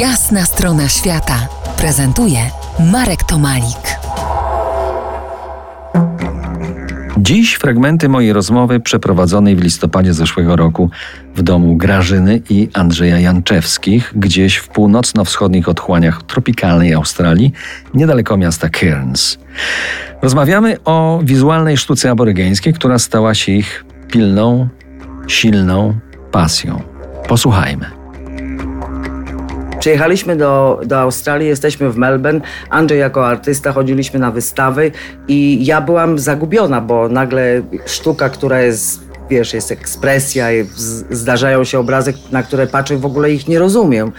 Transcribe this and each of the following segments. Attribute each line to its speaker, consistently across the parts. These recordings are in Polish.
Speaker 1: Jasna strona świata prezentuje Marek Tomalik.
Speaker 2: Dziś fragmenty mojej rozmowy przeprowadzonej w listopadzie zeszłego roku w domu Grażyny i Andrzeja Janczewskich, gdzieś w północno-wschodnich otchłaniach tropikalnej Australii, niedaleko miasta Cairns. Rozmawiamy o wizualnej sztuce aborygeńskiej, która stała się ich pilną, silną pasją. Posłuchajmy.
Speaker 3: Przyjechaliśmy do, do Australii, jesteśmy w Melbourne. Andrzej jako artysta chodziliśmy na wystawy i ja byłam zagubiona, bo nagle sztuka, która jest wiesz, jest ekspresja, zdarzają się obrazy, na które patrzę w ogóle ich nie rozumiem.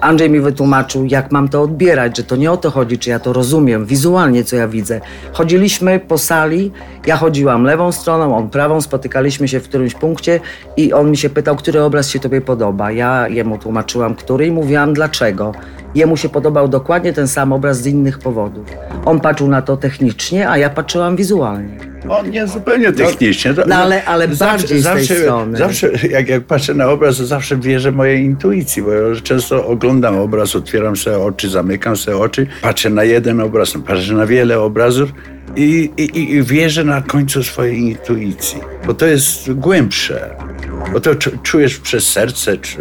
Speaker 3: Andrzej mi wytłumaczył, jak mam to odbierać, że to nie o to chodzi, czy ja to rozumiem wizualnie, co ja widzę. Chodziliśmy po sali, ja chodziłam lewą stroną, on prawą, spotykaliśmy się w którymś punkcie i on mi się pytał, który obraz się tobie podoba. Ja jemu tłumaczyłam, który i mówiłam dlaczego. Jemu się podobał dokładnie ten sam obraz z innych powodów. On patrzył na to technicznie, a ja patrzyłam wizualnie.
Speaker 4: On nie zupełnie technicznie.
Speaker 3: No, ale, ale bardziej zawsze, z tej strony.
Speaker 4: Zawsze, jak, jak patrzę na obraz, to zawsze wierzę mojej intuicji, bo ja często oglądam obraz, otwieram sobie oczy, zamykam sobie oczy, patrzę na jeden obraz, patrzę na wiele obrazów i, i, i wierzę na końcu swojej intuicji, bo to jest głębsze. Bo to czujesz przez serce, czy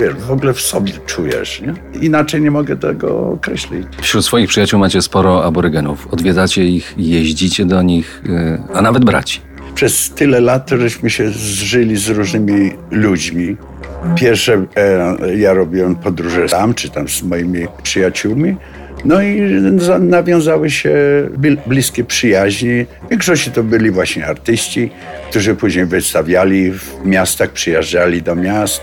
Speaker 4: wiesz, w ogóle w sobie czujesz. Nie? Inaczej nie mogę tego określić.
Speaker 2: Wśród swoich przyjaciół macie sporo aborygenów. Odwiedzacie ich, jeździcie do nich, y, a nawet braci.
Speaker 4: Przez tyle lat żeśmy się zżyli z różnymi ludźmi. Pierwsze e, ja robiłem podróże sam, czy tam z moimi przyjaciółmi. No i nawiązały się bliskie przyjaźni. W większości to byli właśnie artyści, którzy później wystawiali w miastach, przyjeżdżali do miast.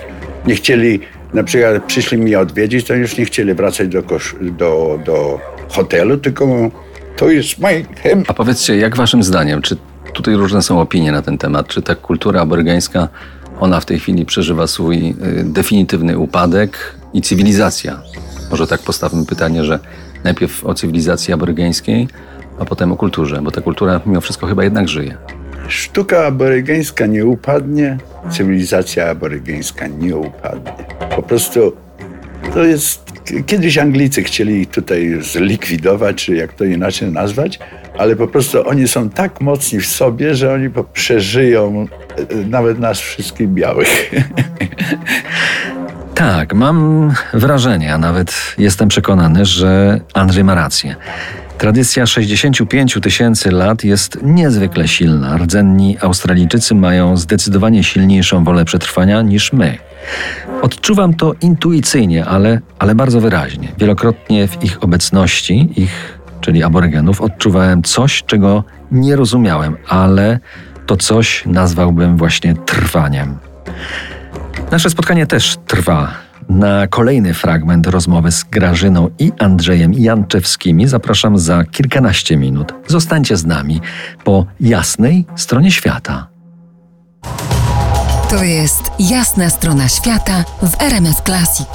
Speaker 4: Nie chcieli, na przykład przyszli mnie odwiedzić, to już nie chcieli wracać do, do, do hotelu, tylko to jest mój
Speaker 2: A powiedzcie, jak waszym zdaniem, czy tutaj różne są opinie na ten temat, czy ta kultura aborygańska, ona w tej chwili przeżywa swój y, definitywny upadek i cywilizacja? Może tak postawmy pytanie, że najpierw o cywilizacji aborygeńskiej, a potem o kulturze, bo ta kultura mimo wszystko chyba jednak żyje.
Speaker 4: Sztuka aborygeńska nie upadnie, cywilizacja aborygeńska nie upadnie. Po prostu to jest. Kiedyś Anglicy chcieli tutaj zlikwidować, czy jak to inaczej nazwać, ale po prostu oni są tak mocni w sobie, że oni przeżyją e, nawet nas wszystkich białych.
Speaker 2: Tak, mam wrażenie, a nawet jestem przekonany, że Andrzej ma rację. Tradycja 65 tysięcy lat jest niezwykle silna. Rdzenni Australijczycy mają zdecydowanie silniejszą wolę przetrwania niż my. Odczuwam to intuicyjnie, ale, ale bardzo wyraźnie. Wielokrotnie w ich obecności, ich, czyli aborygenów, odczuwałem coś, czego nie rozumiałem, ale to coś nazwałbym właśnie trwaniem. Nasze spotkanie też trwa. Na kolejny fragment rozmowy z Grażyną i Andrzejem Janczewskimi zapraszam za kilkanaście minut. Zostańcie z nami po jasnej stronie świata.
Speaker 1: To jest jasna strona świata w RMS Classic.